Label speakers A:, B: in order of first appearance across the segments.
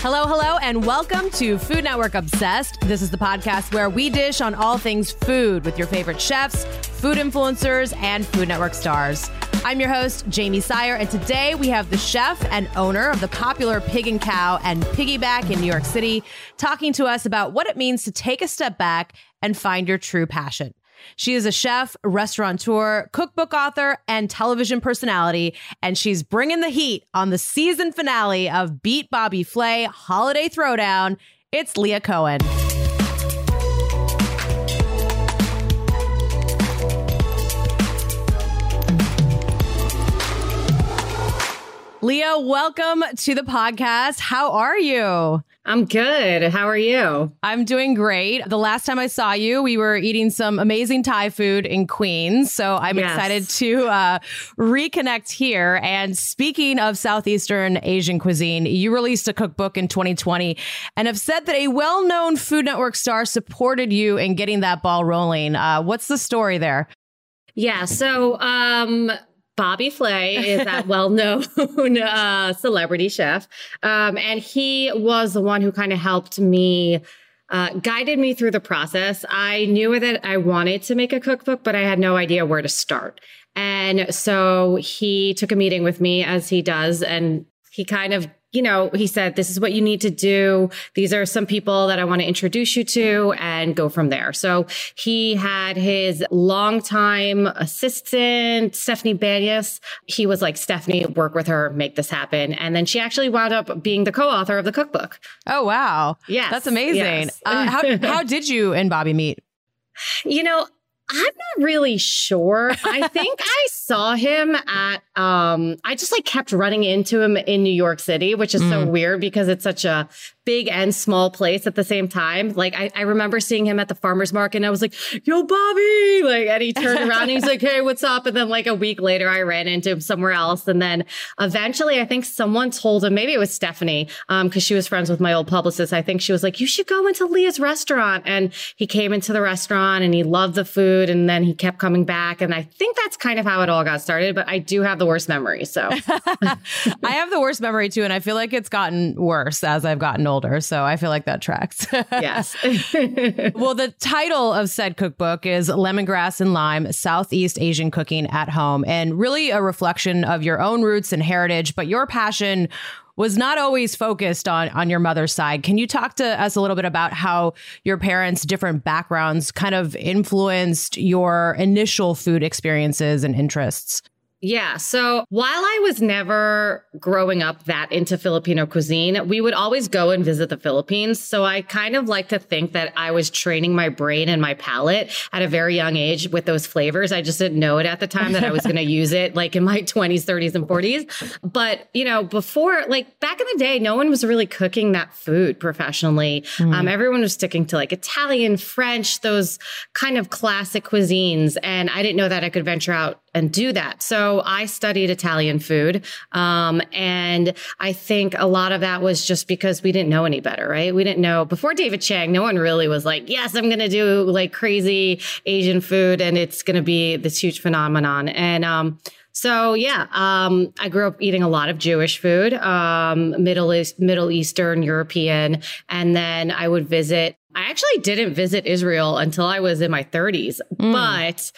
A: Hello, hello, and welcome to Food Network Obsessed. This is the podcast where we dish on all things food with your favorite chefs, food influencers, and Food Network stars. I'm your host, Jamie Sire, and today we have the chef and owner of the popular Pig and Cow and Piggyback in New York City talking to us about what it means to take a step back and find your true passion. She is a chef, restaurateur, cookbook author, and television personality, and she's bringing the heat on the season finale of Beat Bobby Flay Holiday Throwdown. It's Leah Cohen. Leah, welcome to the podcast. How are you?
B: I'm good. How are you?
A: I'm doing great. The last time I saw you, we were eating some amazing Thai food in Queens. So I'm yes. excited to uh, reconnect here. And speaking of Southeastern Asian cuisine, you released a cookbook in 2020 and have said that a well known Food Network star supported you in getting that ball rolling. Uh, what's the story there?
B: Yeah. So, um, Bobby Flay is that well known uh, celebrity chef. Um, and he was the one who kind of helped me. Uh, guided me through the process. I knew that I wanted to make a cookbook, but I had no idea where to start. And so he took a meeting with me as he does, and he kind of you know, he said, this is what you need to do. These are some people that I want to introduce you to and go from there. So he had his longtime assistant, Stephanie Banyas. He was like, Stephanie, work with her, make this happen. And then she actually wound up being the co-author of the cookbook.
A: Oh, wow.
B: Yeah.
A: That's amazing. Yes. Uh, how, how did you and Bobby meet?
B: You know, I'm not really sure. I think I saw him at um I just like kept running into him in New York City, which is mm. so weird because it's such a big and small place at the same time. Like I, I remember seeing him at the farmer's market and I was like, yo, Bobby. Like, and he turned around and he's like, hey, what's up? And then like a week later, I ran into him somewhere else. And then eventually I think someone told him, maybe it was Stephanie, um, cause she was friends with my old publicist. I think she was like, you should go into Leah's restaurant. And he came into the restaurant and he loved the food. And then he kept coming back. And I think that's kind of how it all got started, but I do have the worst memory. So
A: I have the worst memory too. And I feel like it's gotten worse as I've gotten older older. So I feel like that tracks.
B: yes.
A: well, the title of said cookbook is Lemongrass and Lime Southeast Asian Cooking at Home, and really a reflection of your own roots and heritage, but your passion was not always focused on on your mother's side. Can you talk to us a little bit about how your parents' different backgrounds kind of influenced your initial food experiences and interests?
B: Yeah. So while I was never growing up that into Filipino cuisine, we would always go and visit the Philippines. So I kind of like to think that I was training my brain and my palate at a very young age with those flavors. I just didn't know it at the time that I was going to use it like in my 20s, 30s, and 40s. But, you know, before, like back in the day, no one was really cooking that food professionally. Mm. Um, everyone was sticking to like Italian, French, those kind of classic cuisines. And I didn't know that I could venture out and do that. So I studied Italian food. Um, and I think a lot of that was just because we didn't know any better, right? We didn't know before David Chang, no one really was like, yes, I'm going to do like crazy Asian food and it's going to be this huge phenomenon. And, um, so yeah, um, I grew up eating a lot of Jewish food, um, Middle East, Middle Eastern, European, and then I would visit I actually didn't visit Israel until I was in my 30s, mm. but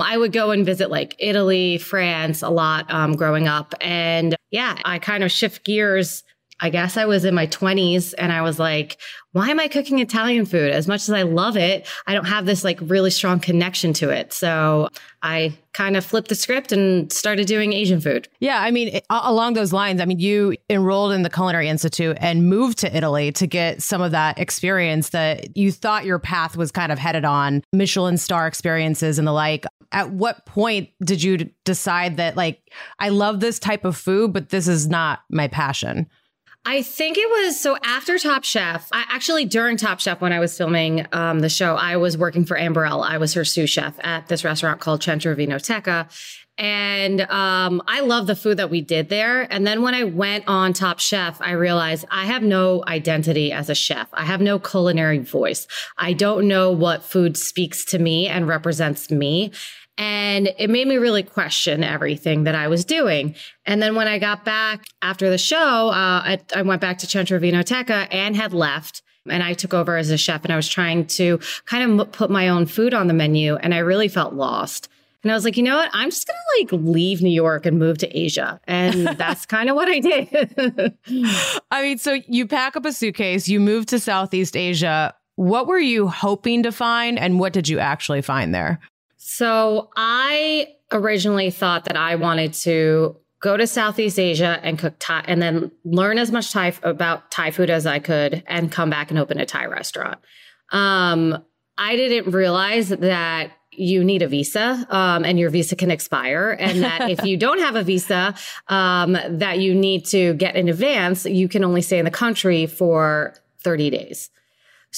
B: I would go and visit like Italy, France a lot um, growing up. And yeah, I kind of shift gears. I guess I was in my 20s and I was like, why am I cooking Italian food? As much as I love it, I don't have this like really strong connection to it. So I kind of flipped the script and started doing Asian food.
A: Yeah. I mean, along those lines, I mean, you enrolled in the Culinary Institute and moved to Italy to get some of that experience that you thought your path was kind of headed on, Michelin star experiences and the like. At what point did you decide that, like, I love this type of food, but this is not my passion?
B: I think it was so after Top Chef. I, actually, during Top Chef, when I was filming um, the show, I was working for Anne Burrell. I was her sous chef at this restaurant called Centro Vinoteca. And um, I love the food that we did there. And then when I went on Top Chef, I realized I have no identity as a chef. I have no culinary voice. I don't know what food speaks to me and represents me. And it made me really question everything that I was doing. And then when I got back after the show, uh, I, I went back to Centro Vinoteca and had left and I took over as a chef and I was trying to kind of put my own food on the menu and I really felt lost. And I was like, you know what? I'm just going to like leave New York and move to Asia. And that's kind of what I did.
A: I mean, so you pack up a suitcase, you move to Southeast Asia. What were you hoping to find and what did you actually find there?
B: So I originally thought that I wanted to go to Southeast Asia and cook Thai and then learn as much Thai about Thai food as I could and come back and open a Thai restaurant. Um, I didn't realize that you need a visa um, and your visa can expire and that if you don't have a visa um, that you need to get in advance you can only stay in the country for 30 days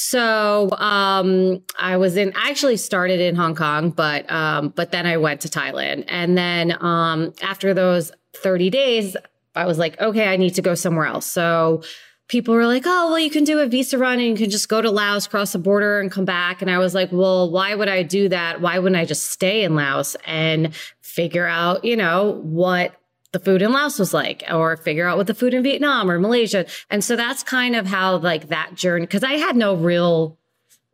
B: so um, I was in. I actually started in Hong Kong, but um, but then I went to Thailand, and then um, after those 30 days, I was like, okay, I need to go somewhere else. So people were like, oh, well, you can do a visa run and you can just go to Laos, cross the border, and come back. And I was like, well, why would I do that? Why wouldn't I just stay in Laos and figure out, you know, what the food in Laos was like, or figure out what the food in Vietnam or Malaysia. And so that's kind of how like that journey, because I had no real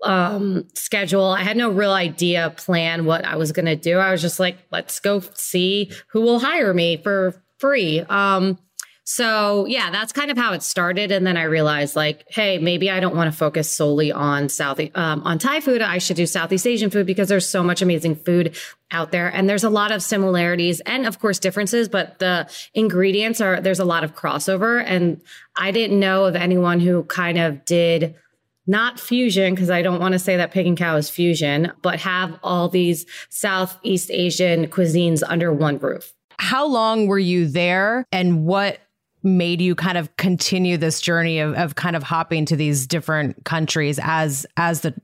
B: um schedule. I had no real idea, plan what I was going to do. I was just like, let's go see who will hire me for free. Um so yeah, that's kind of how it started. And then I realized like, hey, maybe I don't want to focus solely on South um, on Thai food. I should do Southeast Asian food because there's so much amazing food out there, and there's a lot of similarities and of course differences. But the ingredients are there's a lot of crossover, and I didn't know of anyone who kind of did not fusion because I don't want to say that pig and cow is fusion, but have all these Southeast Asian cuisines under one roof.
A: How long were you there and what made you kind of continue this journey of, of kind of hopping to these different countries as as the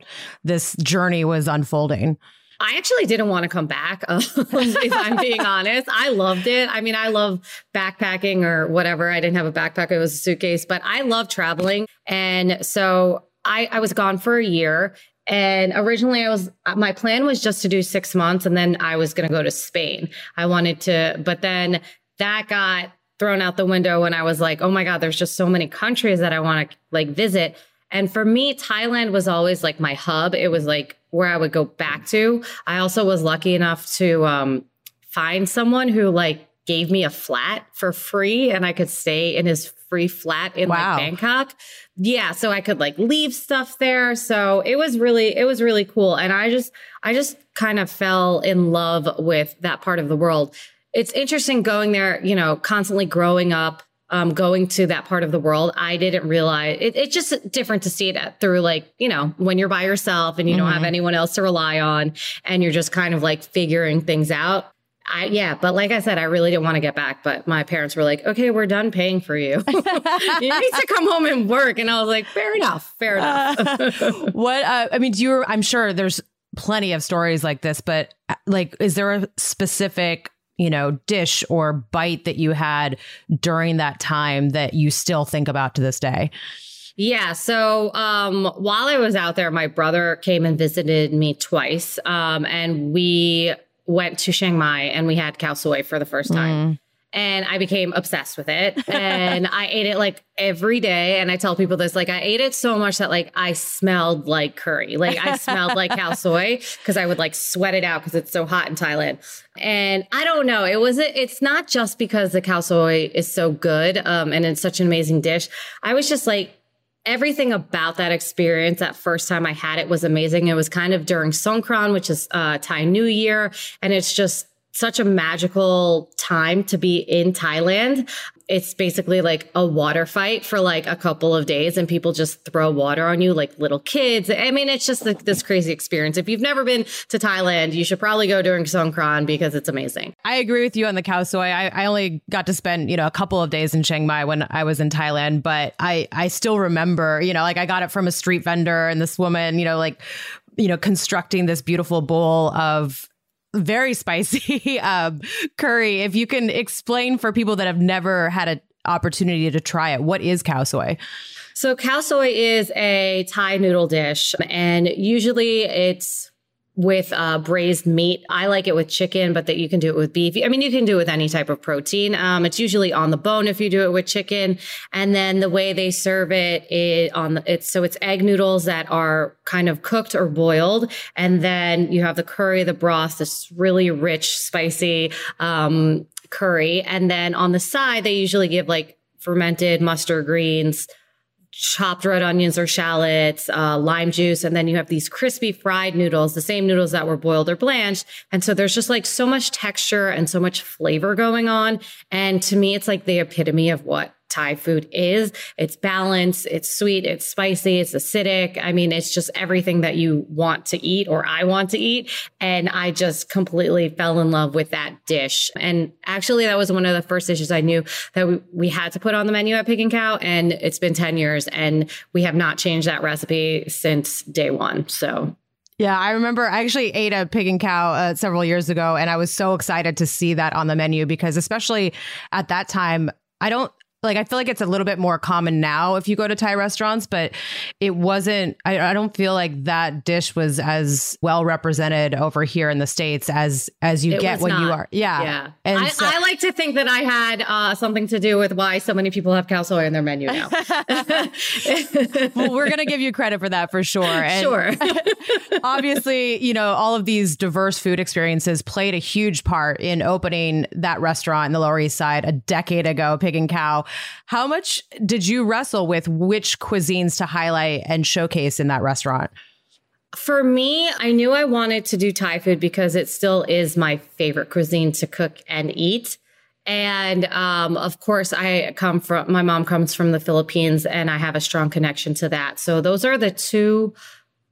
A: this journey was unfolding?
B: I actually didn't want to come back, if I'm being honest. I loved it. I mean, I love backpacking or whatever. I didn't have a backpack, it was a suitcase, but I love traveling. And so I, I was gone for a year. And originally, I was, my plan was just to do six months and then I was going to go to Spain. I wanted to, but then that got thrown out the window when I was like, oh my God, there's just so many countries that I want to like visit. And for me, Thailand was always like my hub. It was like where I would go back to. I also was lucky enough to um, find someone who like gave me a flat for free and I could stay in his free flat in wow. like Bangkok. Yeah, so I could like leave stuff there. So it was really it was really cool and I just I just kind of fell in love with that part of the world it's interesting going there, you know, constantly growing up, um, going to that part of the world. I didn't realize it, it's just different to see it through like, you know, when you're by yourself and you mm-hmm. don't have mm-hmm. anyone else to rely on and you're just kind of like figuring things out. I, yeah, but like I said, I really didn't want to get back. But my parents were like, "Okay, we're done paying for you. you need to come home and work." And I was like, "Fair enough, fair enough."
A: uh, what uh, I mean, do you? I'm sure there's plenty of stories like this, but uh, like, is there a specific you know, dish or bite that you had during that time that you still think about to this day?
B: Yeah. So um, while I was out there, my brother came and visited me twice. Um, and we went to Chiang Mai and we had khao soi for the first time. Mm and I became obsessed with it. And I ate it like every day. And I tell people this, like I ate it so much that like I smelled like curry. Like I smelled like khao soi because I would like sweat it out because it's so hot in Thailand. And I don't know. It was it's not just because the khao soi is so good um, and it's such an amazing dish. I was just like everything about that experience that first time I had it was amazing. It was kind of during Songkran, which is uh, Thai New Year, and it's just such a magical time to be in Thailand. It's basically like a water fight for like a couple of days and people just throw water on you like little kids. I mean, it's just like this crazy experience. If you've never been to Thailand, you should probably go during Songkran because it's amazing.
A: I agree with you on the khao soi. I, I only got to spend, you know, a couple of days in Chiang Mai when I was in Thailand, but I, I still remember, you know, like I got it from a street vendor and this woman, you know, like you know, constructing this beautiful bowl of very spicy um, curry. If you can explain for people that have never had an opportunity to try it, what is khao soi?
B: So khao soi is a Thai noodle dish, and usually it's with uh, braised meat. I like it with chicken, but that you can do it with beef. I mean, you can do it with any type of protein. Um, it's usually on the bone if you do it with chicken. And then the way they serve it, it on the, it's so it's egg noodles that are kind of cooked or boiled, and then you have the curry, the broth, this really rich, spicy um, curry, and then on the side they usually give like fermented mustard greens chopped red onions or shallots, uh, lime juice, and then you have these crispy fried noodles, the same noodles that were boiled or blanched. And so there's just like so much texture and so much flavor going on. And to me, it's like the epitome of what Thai food is. It's balanced, it's sweet, it's spicy, it's acidic. I mean, it's just everything that you want to eat or I want to eat. And I just completely fell in love with that dish. And actually, that was one of the first dishes I knew that we, we had to put on the menu at Pig and Cow. And it's been 10 years and we have not changed that recipe since day one. So
A: yeah, I remember I actually ate a pig and cow uh, several years ago, and I was so excited to see that on the menu because, especially at that time, I don't like I feel like it's a little bit more common now if you go to Thai restaurants, but it wasn't. I, I, don't feel like that dish was as well represented over here in the states as as you it get when not. you are. Yeah,
B: yeah. And I, so, I, like to think that I had uh, something to do with why so many people have khao soi in their menu now.
A: well, we're gonna give you credit for that for sure.
B: And sure.
A: obviously, you know all of these diverse food experiences played a huge part in opening that restaurant in the Lower East Side a decade ago, Pig and Cow. How much did you wrestle with which cuisines to highlight and showcase in that restaurant?
B: For me, I knew I wanted to do Thai food because it still is my favorite cuisine to cook and eat. And um, of course, I come from my mom comes from the Philippines, and I have a strong connection to that. So those are the two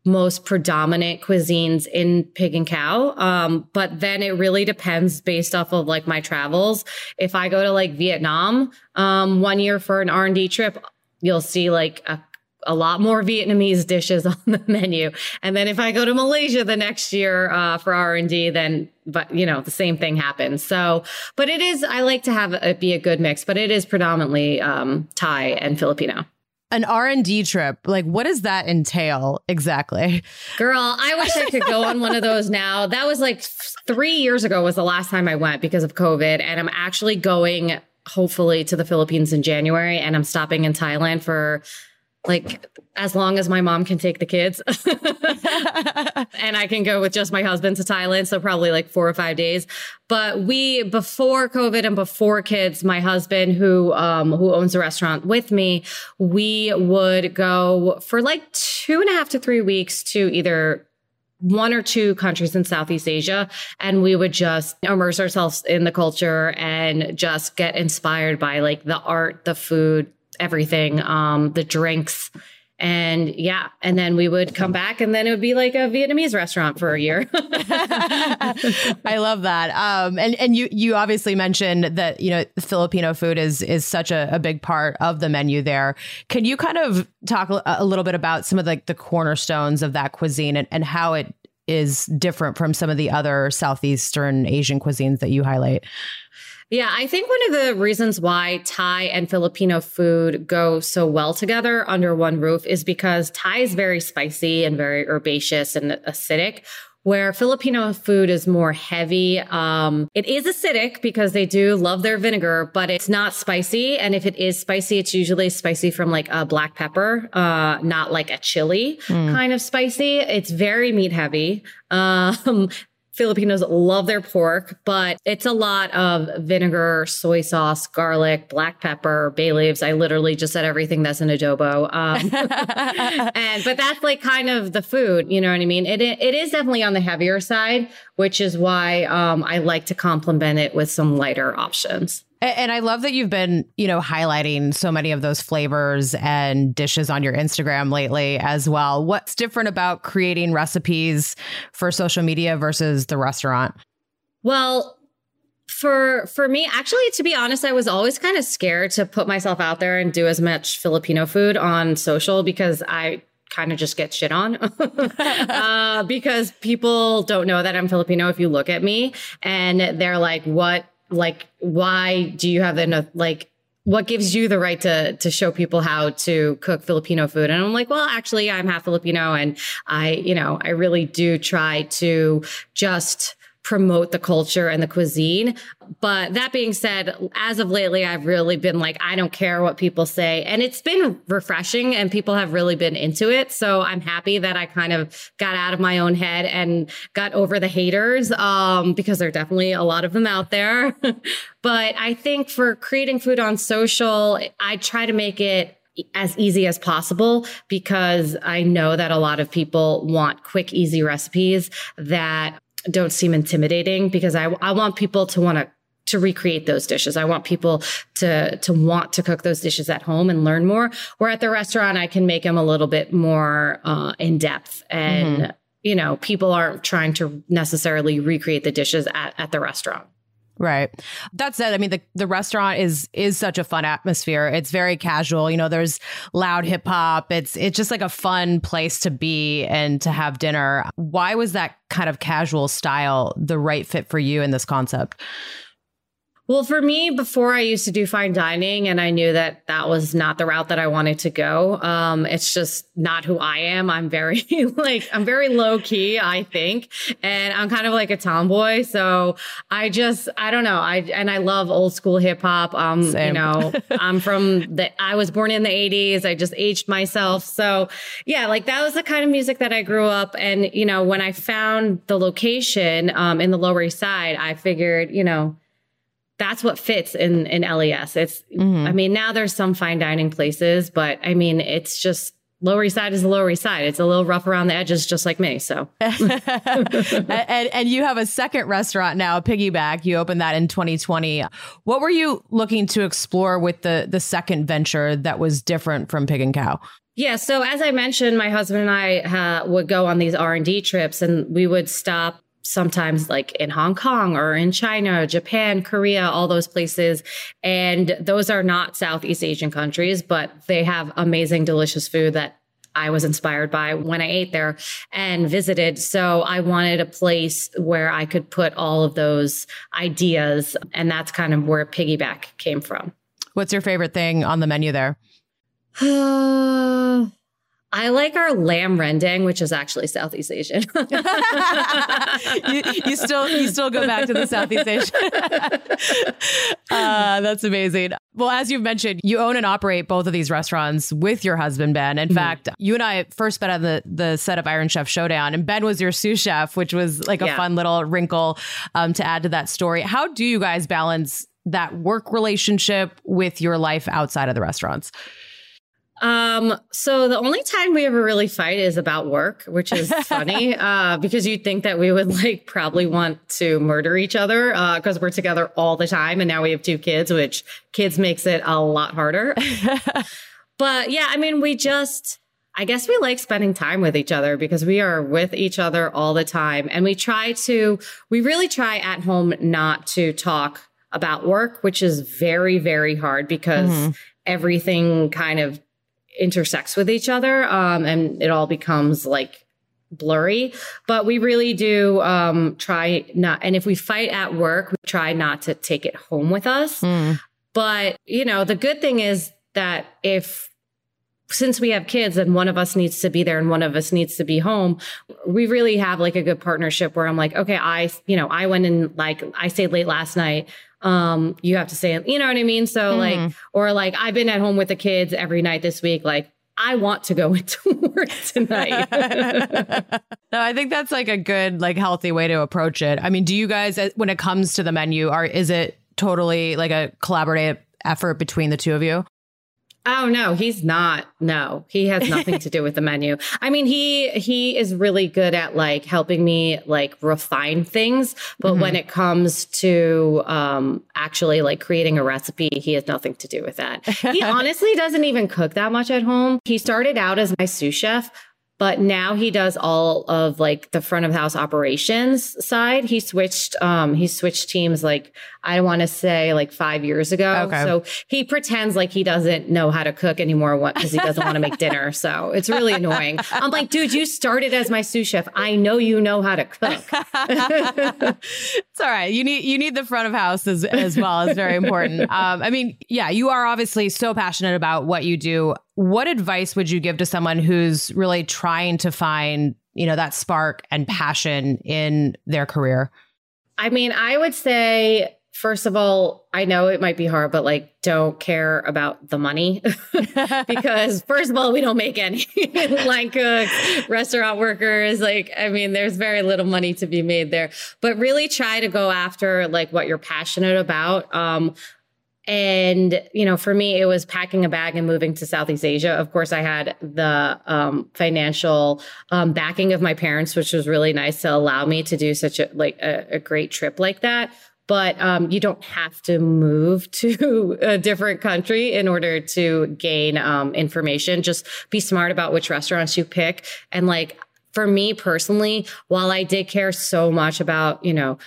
B: most predominant cuisines in pig and cow. Um, but then it really depends based off of like my travels. If I go to like Vietnam, um, one year for an R&D trip, you'll see like a, a lot more Vietnamese dishes on the menu. And then if I go to Malaysia the next year, uh, for R&D, then, but you know, the same thing happens. So, but it is, I like to have it be a good mix, but it is predominantly, um, Thai and Filipino
A: an r&d trip like what does that entail exactly?
B: Girl i wish i could go on one of those now. That was like three years ago was the last time i went because of covid and i'm actually going hopefully to the philippines in january and i'm stopping in thailand for like as long as my mom can take the kids and I can go with just my husband to Thailand. So probably like four or five days. But we, before COVID and before kids, my husband who, um, who owns a restaurant with me, we would go for like two and a half to three weeks to either one or two countries in Southeast Asia, and we would just immerse ourselves in the culture and just get inspired by like the art, the food, everything, um, the drinks. And yeah, and then we would come back, and then it would be like a Vietnamese restaurant for a year.
A: I love that. Um, and and you you obviously mentioned that you know Filipino food is is such a, a big part of the menu there. Can you kind of talk a little bit about some of like the, the cornerstones of that cuisine and, and how it is different from some of the other southeastern Asian cuisines that you highlight?
B: Yeah, I think one of the reasons why Thai and Filipino food go so well together under one roof is because Thai is very spicy and very herbaceous and acidic, where Filipino food is more heavy. Um, it is acidic because they do love their vinegar, but it's not spicy. And if it is spicy, it's usually spicy from like a black pepper, uh, not like a chili mm. kind of spicy. It's very meat heavy. Um, Filipinos love their pork, but it's a lot of vinegar, soy sauce, garlic, black pepper, bay leaves. I literally just said everything that's an adobo. Um, and but that's like kind of the food, you know what I mean? It it is definitely on the heavier side, which is why um, I like to complement it with some lighter options.
A: And I love that you've been, you know, highlighting so many of those flavors and dishes on your Instagram lately as well. What's different about creating recipes for social media versus the restaurant?
B: Well, for for me actually to be honest i was always kind of scared to put myself out there and do as much filipino food on social because i kind of just get shit on uh, because people don't know that i'm filipino if you look at me and they're like what like why do you have enough like what gives you the right to to show people how to cook Filipino food? And I'm like, well, actually, I'm half Filipino, and I, you know, I really do try to just promote the culture and the cuisine. But that being said, as of lately, I've really been like, I don't care what people say. And it's been refreshing and people have really been into it. So I'm happy that I kind of got out of my own head and got over the haters, um, because there are definitely a lot of them out there. but I think for creating food on social, I try to make it as easy as possible because I know that a lot of people want quick, easy recipes that don't seem intimidating because I, I want people to want to to recreate those dishes. I want people to to want to cook those dishes at home and learn more. Where at the restaurant, I can make them a little bit more uh, in depth, and mm-hmm. you know, people aren't trying to necessarily recreate the dishes at, at the restaurant.
A: Right. That said, I mean the the restaurant is is such a fun atmosphere. It's very casual. You know, there's loud hip hop. It's it's just like a fun place to be and to have dinner. Why was that kind of casual style the right fit for you in this concept?
B: Well, for me, before I used to do fine dining, and I knew that that was not the route that I wanted to go. Um, it's just not who I am. I'm very like I'm very low key, I think, and I'm kind of like a tomboy. So I just I don't know. I and I love old school hip hop. Um, Same. you know, I'm from the I was born in the '80s. I just aged myself. So yeah, like that was the kind of music that I grew up. And you know, when I found the location um, in the Lower East Side, I figured, you know that's what fits in in LES. It's mm-hmm. I mean now there's some fine dining places, but I mean it's just Lower East Side is the Lower East Side. It's a little rough around the edges, just like me. So,
A: and, and you have a second restaurant now, Piggyback. You opened that in 2020. What were you looking to explore with the the second venture that was different from Pig and Cow?
B: Yeah. So as I mentioned, my husband and I uh, would go on these R and D trips, and we would stop sometimes like in Hong Kong or in China, Japan, Korea, all those places. And those are not Southeast Asian countries, but they have amazing, delicious food that I was inspired by when I ate there and visited. So I wanted a place where I could put all of those ideas. And that's kind of where Piggyback came from.
A: What's your favorite thing on the menu there?
B: I like our lamb rendang, which is actually Southeast Asian.
A: you, you, still you still go back to the Southeast Asian. uh, that's amazing. Well, as you've mentioned, you own and operate both of these restaurants with your husband Ben. In mm-hmm. fact, you and I first met on the the set of Iron Chef Showdown, and Ben was your sous chef, which was like a yeah. fun little wrinkle um, to add to that story. How do you guys balance that work relationship with your life outside of the restaurants?
B: Um, so the only time we ever really fight is about work, which is funny, uh, because you'd think that we would like probably want to murder each other, uh, because we're together all the time. And now we have two kids, which kids makes it a lot harder. but yeah, I mean, we just, I guess we like spending time with each other because we are with each other all the time. And we try to, we really try at home not to talk about work, which is very, very hard because mm-hmm. everything kind of intersects with each other um, and it all becomes like blurry. But we really do um, try not and if we fight at work we try not to take it home with us. Mm. but you know the good thing is that if since we have kids and one of us needs to be there and one of us needs to be home, we really have like a good partnership where I'm like, okay, I, you know, I went in like I stayed late last night um you have to say you know what i mean so mm. like or like i've been at home with the kids every night this week like I want to go into work tonight.
A: no, I think that's like a good, like healthy way to approach it. I mean, do you guys, uh, when it comes to the menu, are is it totally like a collaborative effort between the two of you?
B: Oh no, he's not. No, he has nothing to do with the menu. I mean, he he is really good at like helping me like refine things, but mm-hmm. when it comes to um actually like creating a recipe, he has nothing to do with that. He honestly doesn't even cook that much at home. He started out as my sous chef, but now he does all of like the front of house operations side. He switched, um, he switched teams like I want to say like five years ago. Okay. So he pretends like he doesn't know how to cook anymore because he doesn't want to make dinner. So it's really annoying. I'm like, dude, you started as my sous chef. I know you know how to cook.
A: it's all right. You need you need the front of house as, as well. It's very important. Um, I mean, yeah, you are obviously so passionate about what you do. What advice would you give to someone who's really trying to find, you know, that spark and passion in their career?
B: I mean, I would say first of all, I know it might be hard, but like, don't care about the money because first of all, we don't make any line cooks, restaurant workers. Like, I mean, there's very little money to be made there, but really try to go after like what you're passionate about. Um, and you know for me it was packing a bag and moving to southeast asia of course i had the um, financial um, backing of my parents which was really nice to allow me to do such a like a, a great trip like that but um, you don't have to move to a different country in order to gain um, information. Just be smart about which restaurants you pick. And like for me personally, while I did care so much about, you know,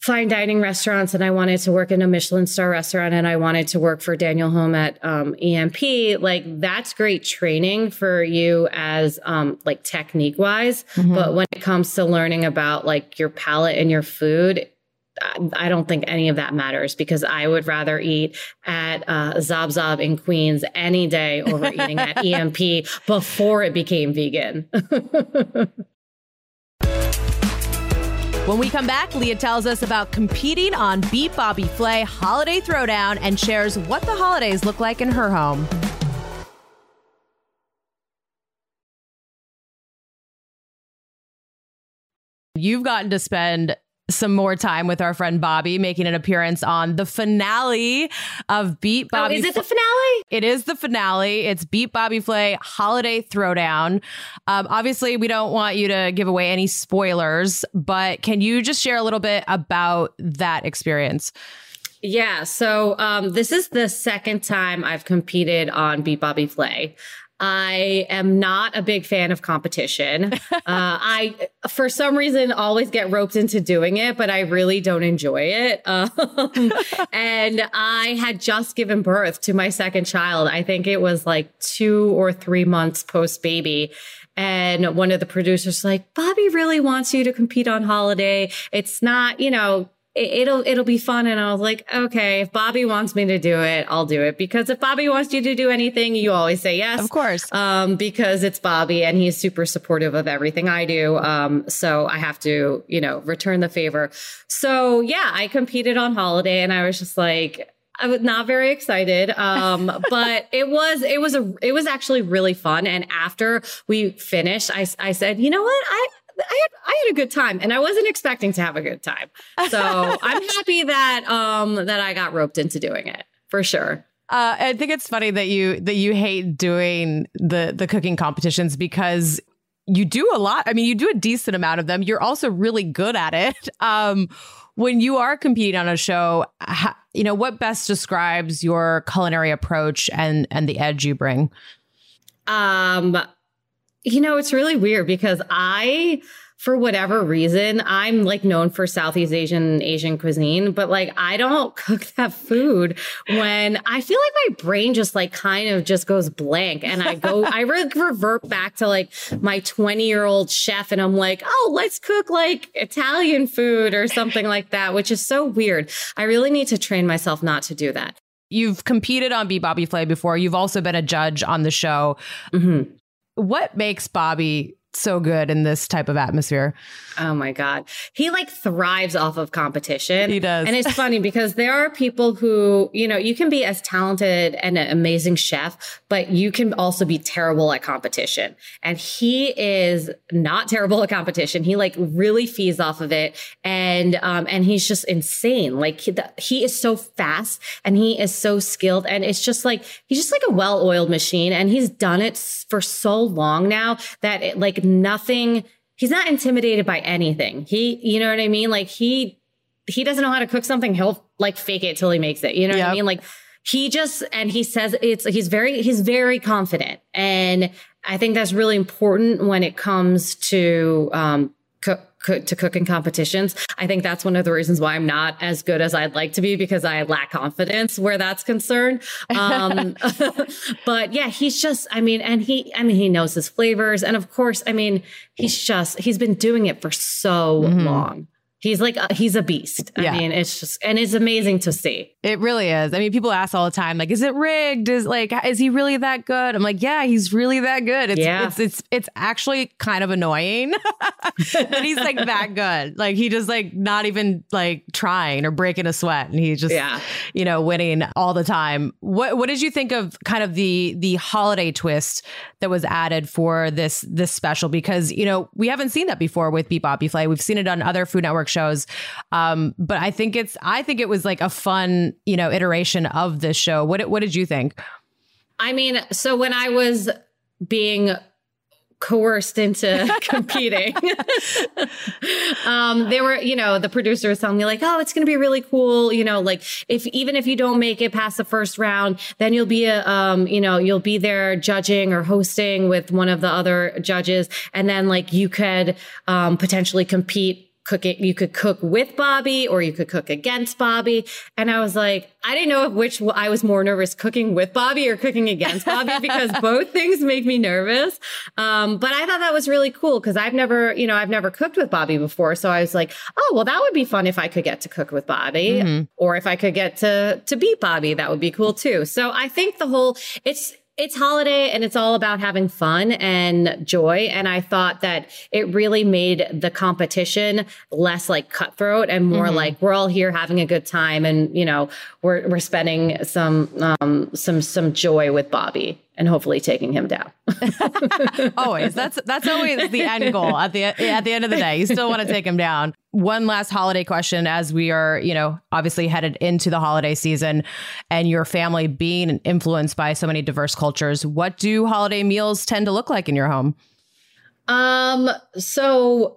B: fine dining restaurants and I wanted to work in a Michelin star restaurant and I wanted to work for Daniel Humm at um, EMP, like that's great training for you as um, like technique wise. Mm-hmm. But when it comes to learning about like your palate and your food, I don't think any of that matters because I would rather eat at uh, Zaab Zaab in Queens any day over eating at EMP before it became vegan.
A: When we come back, Leah tells us about competing on Beat Bobby Flay Holiday Throwdown and shares what the holidays look like in her home. You've gotten to spend some more time with our friend Bobby, making an appearance on the finale of Beat Bobby.
B: Oh, is it the finale?
A: It is the finale. It's Beat Bobby Flay Holiday Throwdown. Um, obviously, we don't want you to give away any spoilers, but can you just share a little bit about that experience?
B: Yeah, so um, this is the second time I've competed on Beat Bobby Flay. I am not a big fan of competition. uh, I, for some reason, always get roped into doing it, but I really don't enjoy it. Um, and I had just given birth to my second child. I think it was like two or three months post baby. And one of the producers like, Bobby really wants you to compete on holiday. It's not, you know, it, will it'll be fun. And I was like, okay, if Bobby wants me to do it, I'll do it. Because if Bobby wants you to do anything, you always say yes.
A: Of course.
B: Um, because it's Bobby and he's super supportive of everything I do. Um, so I have to, you know, return the favor. So yeah, I competed on holiday and I was just like, I was not very excited. Um, but it was, it was a, it was actually really fun. And after we finished, I, I said, you know what? I, I had I had a good time and I wasn't expecting to have a good time. So I'm happy that um that I got roped into doing it for sure.
A: Uh, I think it's funny that you that you hate doing the the cooking competitions because you do a lot. I mean, you do a decent amount of them. You're also really good at it. Um, when you are competing on a show, you know what best describes your culinary approach and and the edge you bring.
B: Um, you know, it's really weird because I, for whatever reason, I'm like known for Southeast Asian Asian cuisine, but like I don't cook that food when I feel like my brain just like kind of just goes blank and I go, I re- revert back to like my 20 year old chef and I'm like, oh, let's cook like Italian food or something like that, which is so weird. I really need to train myself not to do that.
A: You've competed on Beat Bobby Flay before. You've also been a judge on the show.
B: Mm-hmm.
A: What makes Bobby so good in this type of atmosphere.
B: Oh my God. He like thrives off of competition.
A: He does.
B: And it's funny because there are people who, you know, you can be as talented and an amazing chef, but you can also be terrible at competition. And he is not terrible at competition. He like really feeds off of it. And, um, and he's just insane. Like he, the, he is so fast and he is so skilled. And it's just like, he's just like a well oiled machine. And he's done it for so long now that it like, nothing, he's not intimidated by anything. He, you know what I mean? Like he, he doesn't know how to cook something. He'll like fake it till he makes it. You know yep. what I mean? Like he just and he says it's he's very he's very confident and i think that's really important when it comes to um cook, cook to cooking competitions. I think that's one of the reasons why i'm not as good as i'd like to be because i lack confidence where that's concerned. Um but yeah he's just i mean and he i mean he knows his flavors. And of course i mean he's just he's been doing it for so mm-hmm. long He's like, a, he's a beast. I yeah. mean, it's just, and it's amazing to see.
A: It really is. I mean, people ask all the time, like, is it rigged? Is like, is he really that good? I'm like, yeah, he's really that good. It's, yeah. it's, it's, it's actually kind of annoying that he's like that good. Like, he just like not even like trying or breaking a sweat. And he's just, yeah. you know, winning all the time. What, what did you think of kind of the, the holiday twist that was added for this, this special? Because, you know, we haven't seen that before with Beat Bobby Flay. We've seen it on other Food Network shows. Um, but I think it's I think it was like a fun, you know, iteration of this show. What what did you think?
B: I mean, so when I was being coerced into competing. um, they were, you know, the producer was telling me like, oh, it's going to be really cool. You know, like if, even if you don't make it past the first round, then you'll be a, um, you know, you'll be there judging or hosting with one of the other judges. And then like you could, um, potentially compete cooking, you could cook with Bobby or you could cook against Bobby. And I was like, I didn't know which I was more nervous cooking with Bobby or cooking against Bobby because both things make me nervous. Um, but I thought that was really cool because I've never, you know, I've never cooked with Bobby before. So I was like, oh, well, that would be fun if I could get to cook with Bobby mm-hmm. or if I could get to, to beat Bobby, that would be cool too. So I think the whole, it's, it's holiday and it's all about having fun and joy. And I thought that it really made the competition less like cutthroat and more mm-hmm. like we're all here having a good time and, you know, we're, we're spending some, um, some, some joy with Bobby and hopefully taking him down.
A: always. That's that's always the end goal at the at the end of the day. You still want to take him down. One last holiday question as we are, you know, obviously headed into the holiday season and your family being influenced by so many diverse cultures, what do holiday meals tend to look like in your home?
B: Um so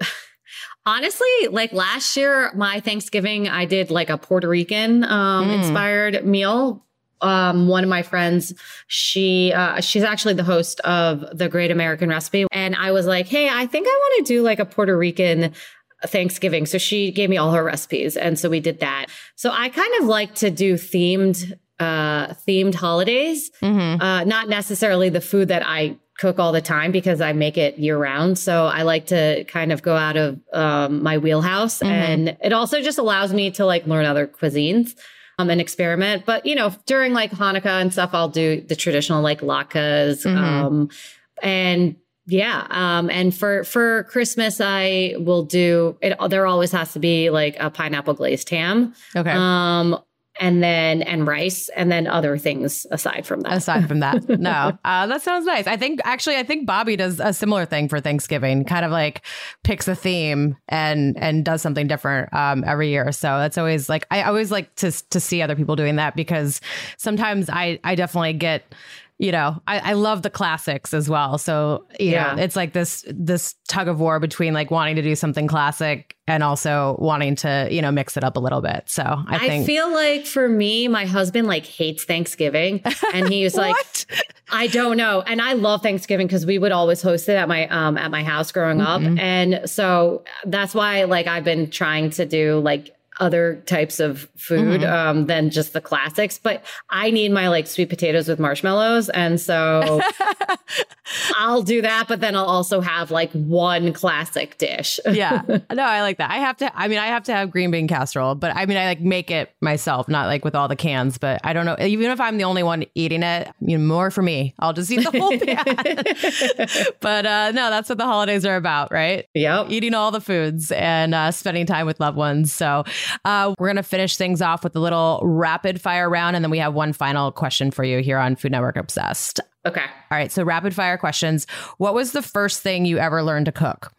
B: Honestly, like last year, my Thanksgiving, I did like a Puerto Rican um, mm. inspired meal um, one of my friends, she uh, she's actually the host of the Great American Recipe, and I was like, hey, I think I want to do like a Puerto Rican Thanksgiving. So she gave me all her recipes, and so we did that. So I kind of like to do themed uh, themed holidays, mm-hmm. uh, not necessarily the food that I cook all the time because I make it year round. So I like to kind of go out of um, my wheelhouse, mm-hmm. and it also just allows me to like learn other cuisines um, an experiment. But you know, during like Hanukkah and stuff, I'll do the traditional like latkes. Mm-hmm. Um, and yeah, um, and for for Christmas, I will do it. There always has to be like a pineapple glazed ham.
A: Okay.
B: Um, and then and rice and then other things aside from that.
A: Aside from that. No uh, that sounds nice. I think actually i think bobby does a similar thing for thanksgiving kind of like picks a theme and and does something different um, every year. So that's always like i always like to to see other people doing that because sometimes i i definitely get you know, I, I love the classics as well. So, you yeah. know, it's like this this tug of war between like wanting to do something classic and also wanting to, you know, mix it up a little bit. So I think
B: I feel like for me, my husband like hates Thanksgiving. And he was like I don't know. And I love Thanksgiving because we would always host it at my um at my house growing mm-hmm. up. And so that's why like I've been trying to do like other types of food mm-hmm. um, than just the classics. But I need my like sweet potatoes with marshmallows. And so I'll do that. But then I'll also have like one classic dish.
A: yeah. No, I like that. I have to, I mean, I have to have green bean casserole, but I mean, I like make it myself, not like with all the cans. But I don't know. Even if I'm the only one eating it, you know, more for me. I'll just eat the whole pan. but uh, no, that's what the holidays are about, right?
B: Yeah.
A: Eating all the foods and uh, spending time with loved ones. So, uh, we're going to finish things off with a little rapid fire round, and then we have one final question for you here on Food Network Obsessed.
B: Okay.
A: All right. So, rapid fire questions. What was the first thing you ever learned to cook?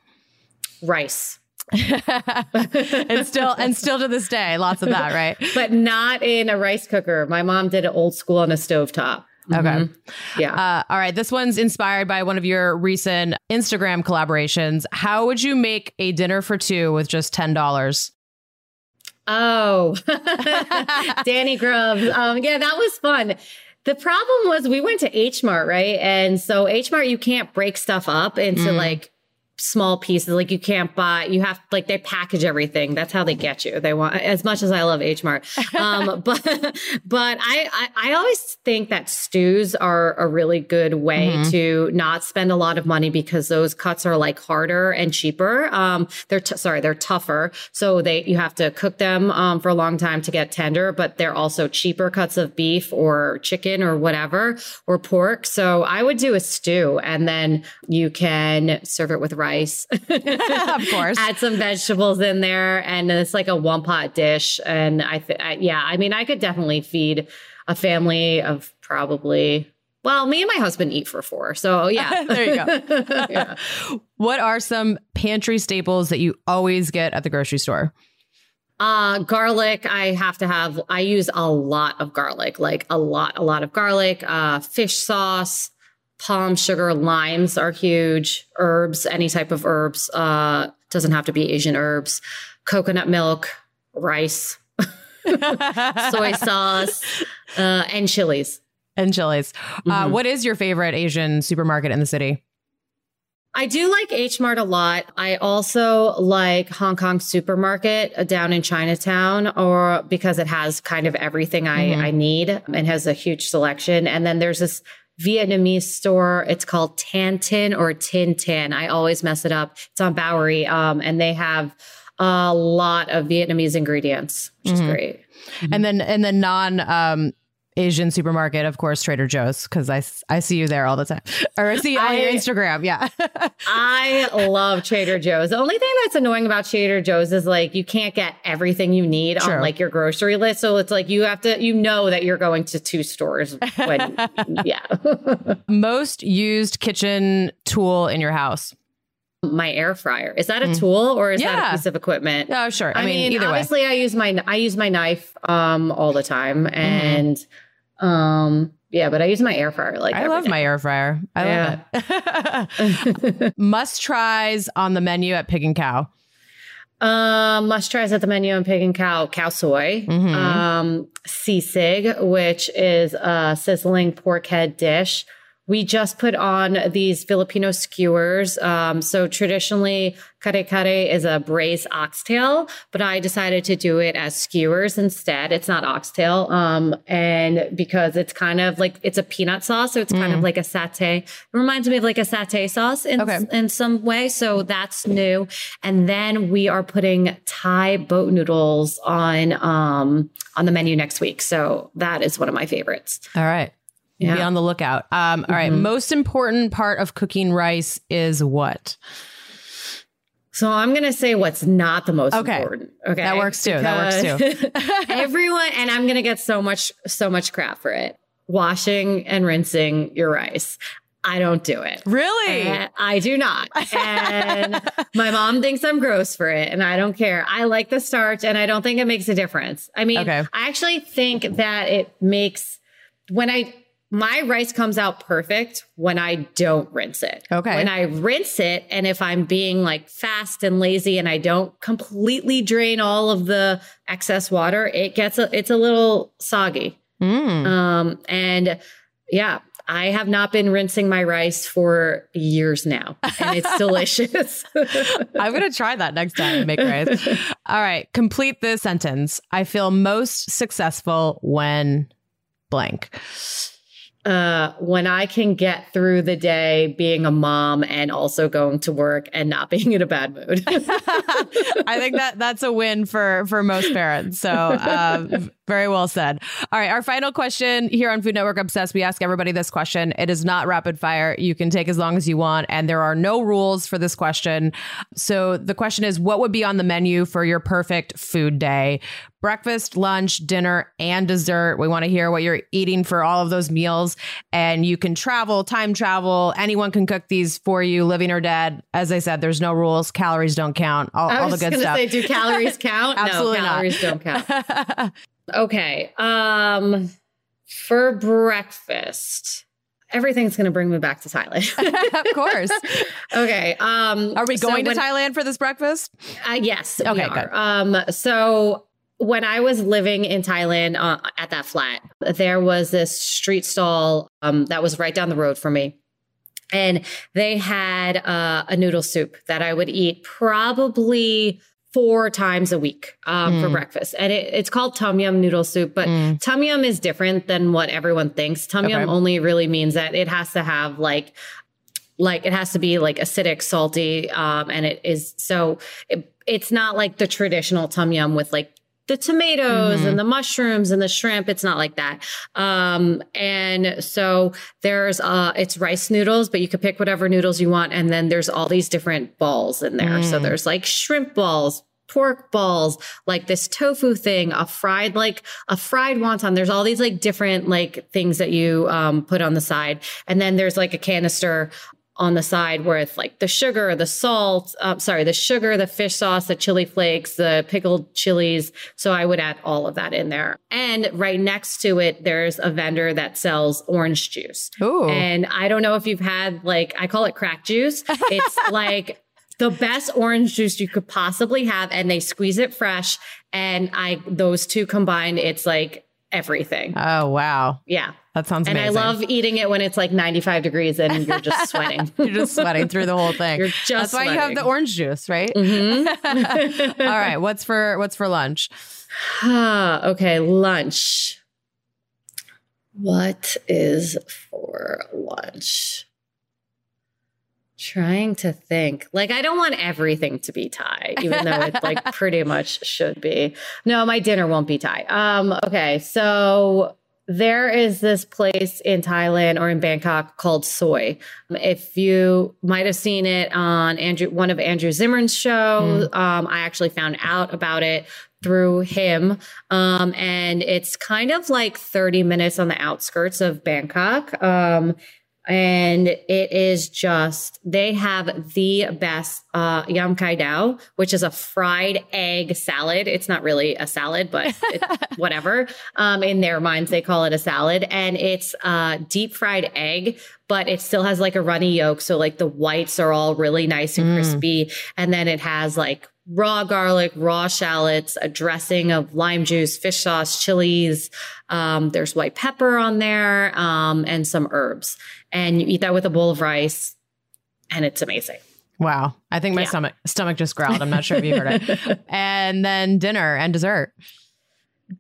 B: Rice.
A: and still and still to this day, lots of that, right?
B: but not in a rice cooker. My mom did it old school on a stove top.
A: Okay. Mm-hmm.
B: Yeah. Uh,
A: all right. This one's inspired by one of your recent Instagram collaborations. How would you make a dinner for two with just ten dollars?
B: Oh, Danny Grubbs. Um, yeah, that was fun. The problem was we went to H Mart, right? And so H Mart, you can't break stuff up into mm. like small pieces. Like you can't buy, you have like they package everything. That's how they get you. They want as much as I love H Mart. Um, but but I, I, I always think that stews are a really good way mm-hmm. to not spend a lot of money because those cuts are like harder and cheaper. Um, they're t- sorry, they're tougher. So they you have to cook them um, for a long time to get tender, but they're also cheaper cuts of beef or chicken or whatever or pork. So I would do a stew and then you can serve it with rice.
A: of course.
B: Add some vegetables in there and it's like a one pot dish. And I, th- I, yeah, I mean, I could definitely feed a family of probably well, me and my husband eat for four. So yeah.
A: there you go. yeah. What are some pantry staples that you always get at the grocery store?
B: Uh, garlic, I have to have, I use a lot of garlic, like a lot, a lot of garlic, uh, fish sauce, palm sugar, limes are huge, herbs, any type of herbs, uh, doesn't have to be Asian herbs, coconut milk, rice, soy sauce, uh, and chilies.
A: And chilies. Uh, mm-hmm. Uh, what is your favorite Asian supermarket in the city?
B: I do like H Mart a lot. I also like Hong Kong Supermarket down in Chinatown, or because it has kind of everything I, mm-hmm. I need and has a huge selection. And then there's this Vietnamese store. It's called Tan Tin or Tin Tin. I always mess it up. It's on Bowery. Um, and they have a lot of Vietnamese ingredients, which mm-hmm. is great.
A: Mm-hmm. And then, and then non, um, Asian supermarket, of course, Trader Joe's, because I, I see you there all the time. Or I see you on your Instagram. Yeah.
B: I love Trader Joe's. The only thing that's annoying about Trader Joe's is like you can't get everything you need True. on like your grocery list. So it's like you have to, you know, that you're going to two stores when, yeah.
A: Most used kitchen tool in your house
B: my air fryer. Is that a mm. tool or is yeah. that a piece of equipment?
A: Oh, sure. I, I mean,
B: mean obviously
A: way.
B: I use my I use my knife um all the time mm-hmm. and mm. Um yeah, but I use my air fryer like
A: I love
B: day.
A: my air fryer. I yeah. love it. Must tries on the menu at Pig and Khao.
B: Um, must tries at the menu on Pig and Cow, Khao Soi, mm-hmm. um, sisig, which is a sizzling pork head dish we just put on these Filipino skewers. Um, so traditionally, kare kare is a braised oxtail, but I decided to do it as skewers instead. It's not oxtail. Um, and because it's kind of like, it's a peanut sauce. So it's mm. kind of mm. like a satay. It reminds me of like a satay sauce in, okay. in some way. So that's new. And then we are putting Thai boat noodles on, um, on the menu next week. So that is one of my favorites.
A: All right. Yeah. Be on the lookout. Um, all right. Mm-hmm. Most important part of cooking rice is what?
B: So I'm going to say what's not the most okay. important. Okay.
A: That works too. Because that works too.
B: everyone, and I'm going to get so much, so much crap for it. Washing and rinsing your rice. I don't do it.
A: Really?
B: And I do not. And my mom thinks I'm gross for it, and I don't care. I like the starch, and I don't think it makes a difference. I mean, okay. I actually think that it makes when I my rice comes out perfect when I don't rinse it.
A: Okay.
B: When I rinse it, and if I'm being like fast and lazy and I don't completely drain all of the excess water, it gets a, it's a little soggy. Mm. Um, and yeah, I have not been rinsing my rice for years now, and it's delicious.
A: I'm going to try that next time I make rice. All right, complete this sentence. I feel most successful when blank
B: uh, when I can get through the day being a mom and also going to work and not being in a bad mood.
A: I think that that's a win for for most parents. So uh, very well said. All right, our final question here on Food Network Obsessed. We ask everybody this question. It is not rapid fire. You can take as long as you want, and there are no rules for this question. So the question is, what would be on the menu for your perfect food day? Breakfast, lunch, dinner, and dessert. We want to hear what you're eating for all of those meals. And you can travel, time travel. Anyone can cook these for you, living or dead. As I said, there's no rules. Calories don't count. All, all the good stuff.
B: Say, do calories count?
A: Absolutely
B: no, calories don't count. okay. Um, for breakfast everything's going to bring me back to Thailand.
A: of course.
B: okay. Um,
A: are we going so to Thailand for this breakfast?
B: Uh, yes. Okay. Good. Um, so when I was living in Thailand uh, at that flat, there was this street stall um, that was right down the road from me. And they had uh, a noodle soup that I would eat probably four times a week um, mm. for breakfast. And it, it's called tom yum noodle soup, but mm. tom yum is different than what everyone thinks. Tom okay. yum only really means that it has to have like like it has to be like acidic, salty, um, and it is so it, it's not like the traditional tom yum with like the tomatoes mm-hmm. and the mushrooms and the shrimp. It's not like that. Um, and so there's, uh, it's rice noodles, but you could pick whatever noodles you want. And then there's all these different balls in there. Mm. So there's like shrimp balls, pork balls, like this tofu thing, a fried, like a fried wonton. There's all these like different like things that you, um, put on the side. And then there's like a canister on the side with like the sugar, the salt, uh, sorry, the sugar, the fish sauce, the chili flakes, the pickled chilies. So I would add all of that in there. And right next to it, there's a vendor that sells orange juice. Ooh. And I don't know if you've had like, I call it crack juice. It's like, the best orange juice you could possibly have and they squeeze it fresh and i those two combined it's like everything
A: oh wow
B: yeah
A: that sounds amazing. and.
B: I love eating it when it's like 95 degrees and you're just sweating.
A: you're just sweating through the whole thing.
B: You're just
A: That's
B: sweating.
A: why you have the orange juice, right? Mm-hmm. All right. What's for what's for lunch?
B: okay, lunch. What is for lunch? Trying to think. Like I don't want everything to be Thai, even though it like pretty much should be. No, my dinner won't be Thai. Um, okay, so there is this place in Thailand or in Bangkok called Soi. If you might have seen it on Andrew, one of Andrew Zimmern's shows, mm. um, I actually found out about it through him. Um, and it's kind of like 30 minutes on the outskirts of Bangkok. Um, and it is just they have the best uh, yam kai dao, which is a fried egg salad. It's not really a salad, but whatever. Um, in their minds, they call it a salad, and it's uh, deep fried egg, but it still has like a runny yolk, so like the whites are all really nice and mm. crispy, and then it has like raw garlic, raw shallots, a dressing of lime juice, fish sauce, chilies. Um, there's white pepper on there, um, and some herbs. And you eat that with a bowl of rice, and it's amazing.
A: Wow. I think my yeah. stomach stomach just growled. I'm not sure if you heard it. and then dinner and dessert.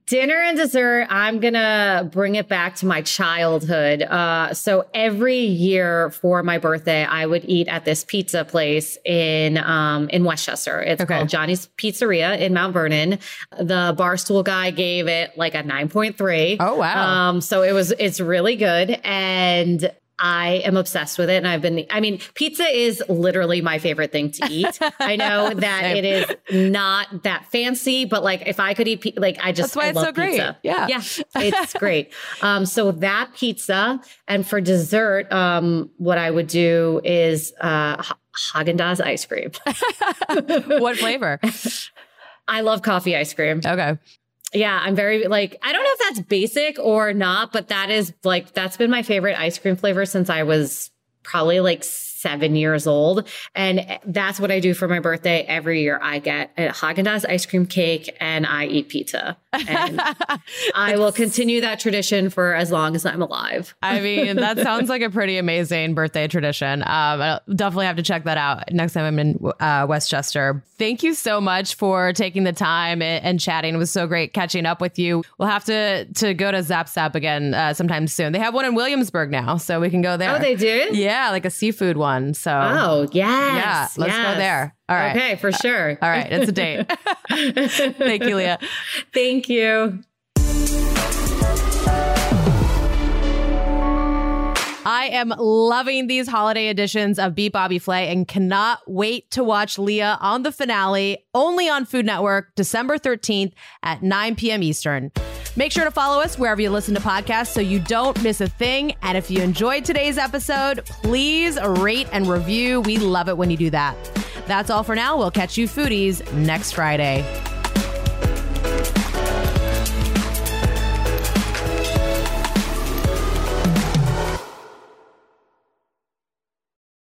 B: Dinner and dessert, I'm going to bring it back to my childhood. Uh, so every year for my birthday, I would eat at this pizza place in, um, in Westchester. It's okay. called Johnny's Pizzeria in Mount Vernon. The barstool guy gave it like a 9.3.
A: Oh, wow.
B: Um, so it was, it's really good. And I am obsessed with it. And I've been, I mean, pizza is literally my favorite thing to eat. I know that it is not that fancy, but like if I could eat, like I just,
A: That's why
B: I
A: it's so great.
B: Pizza.
A: Yeah.
B: Yeah. It's great. Um, so that pizza and for dessert, um, what I would do is, uh, Haagen Dazs ice cream.
A: what flavor?
B: I love coffee ice cream.
A: Okay
B: yeah, I'm very like, I don't know if that's basic or not, but that is like, that's been my favorite ice cream flavor since I was probably like seven years old. And that's what I do for my birthday every year. I get a Haagen Dazs ice cream cake and I eat pizza. And I will continue that tradition for as long as I'm alive.
A: I mean, that sounds like a pretty amazing birthday tradition. Um, I'll definitely have to check that out next time I'm in uh, Westchester. Thank you so much for taking the time and, and, chatting. It was so great catching up with you. We'll have to to go to Zaab Zaab again uh, sometime soon. They have one in Williamsburg now, so we can go there.
B: Oh, they do?
A: Yeah, like a seafood one. So
B: oh yes,
A: yeah, let's
B: yes.
A: go there. All right.
B: Okay, for sure.
A: All right, it's a date. Thank you, Leah.
B: Thank you.
A: I am loving these holiday editions of Beat Bobby Flay and cannot wait to watch Leah on the finale only on Food Network December 13th at 9 p.m. Eastern. Make sure to follow us wherever you listen to podcasts so you don't miss a thing. And if you enjoyed today's episode, please rate and review. We love it when you do that. That's all for now. We'll catch you foodies next Friday.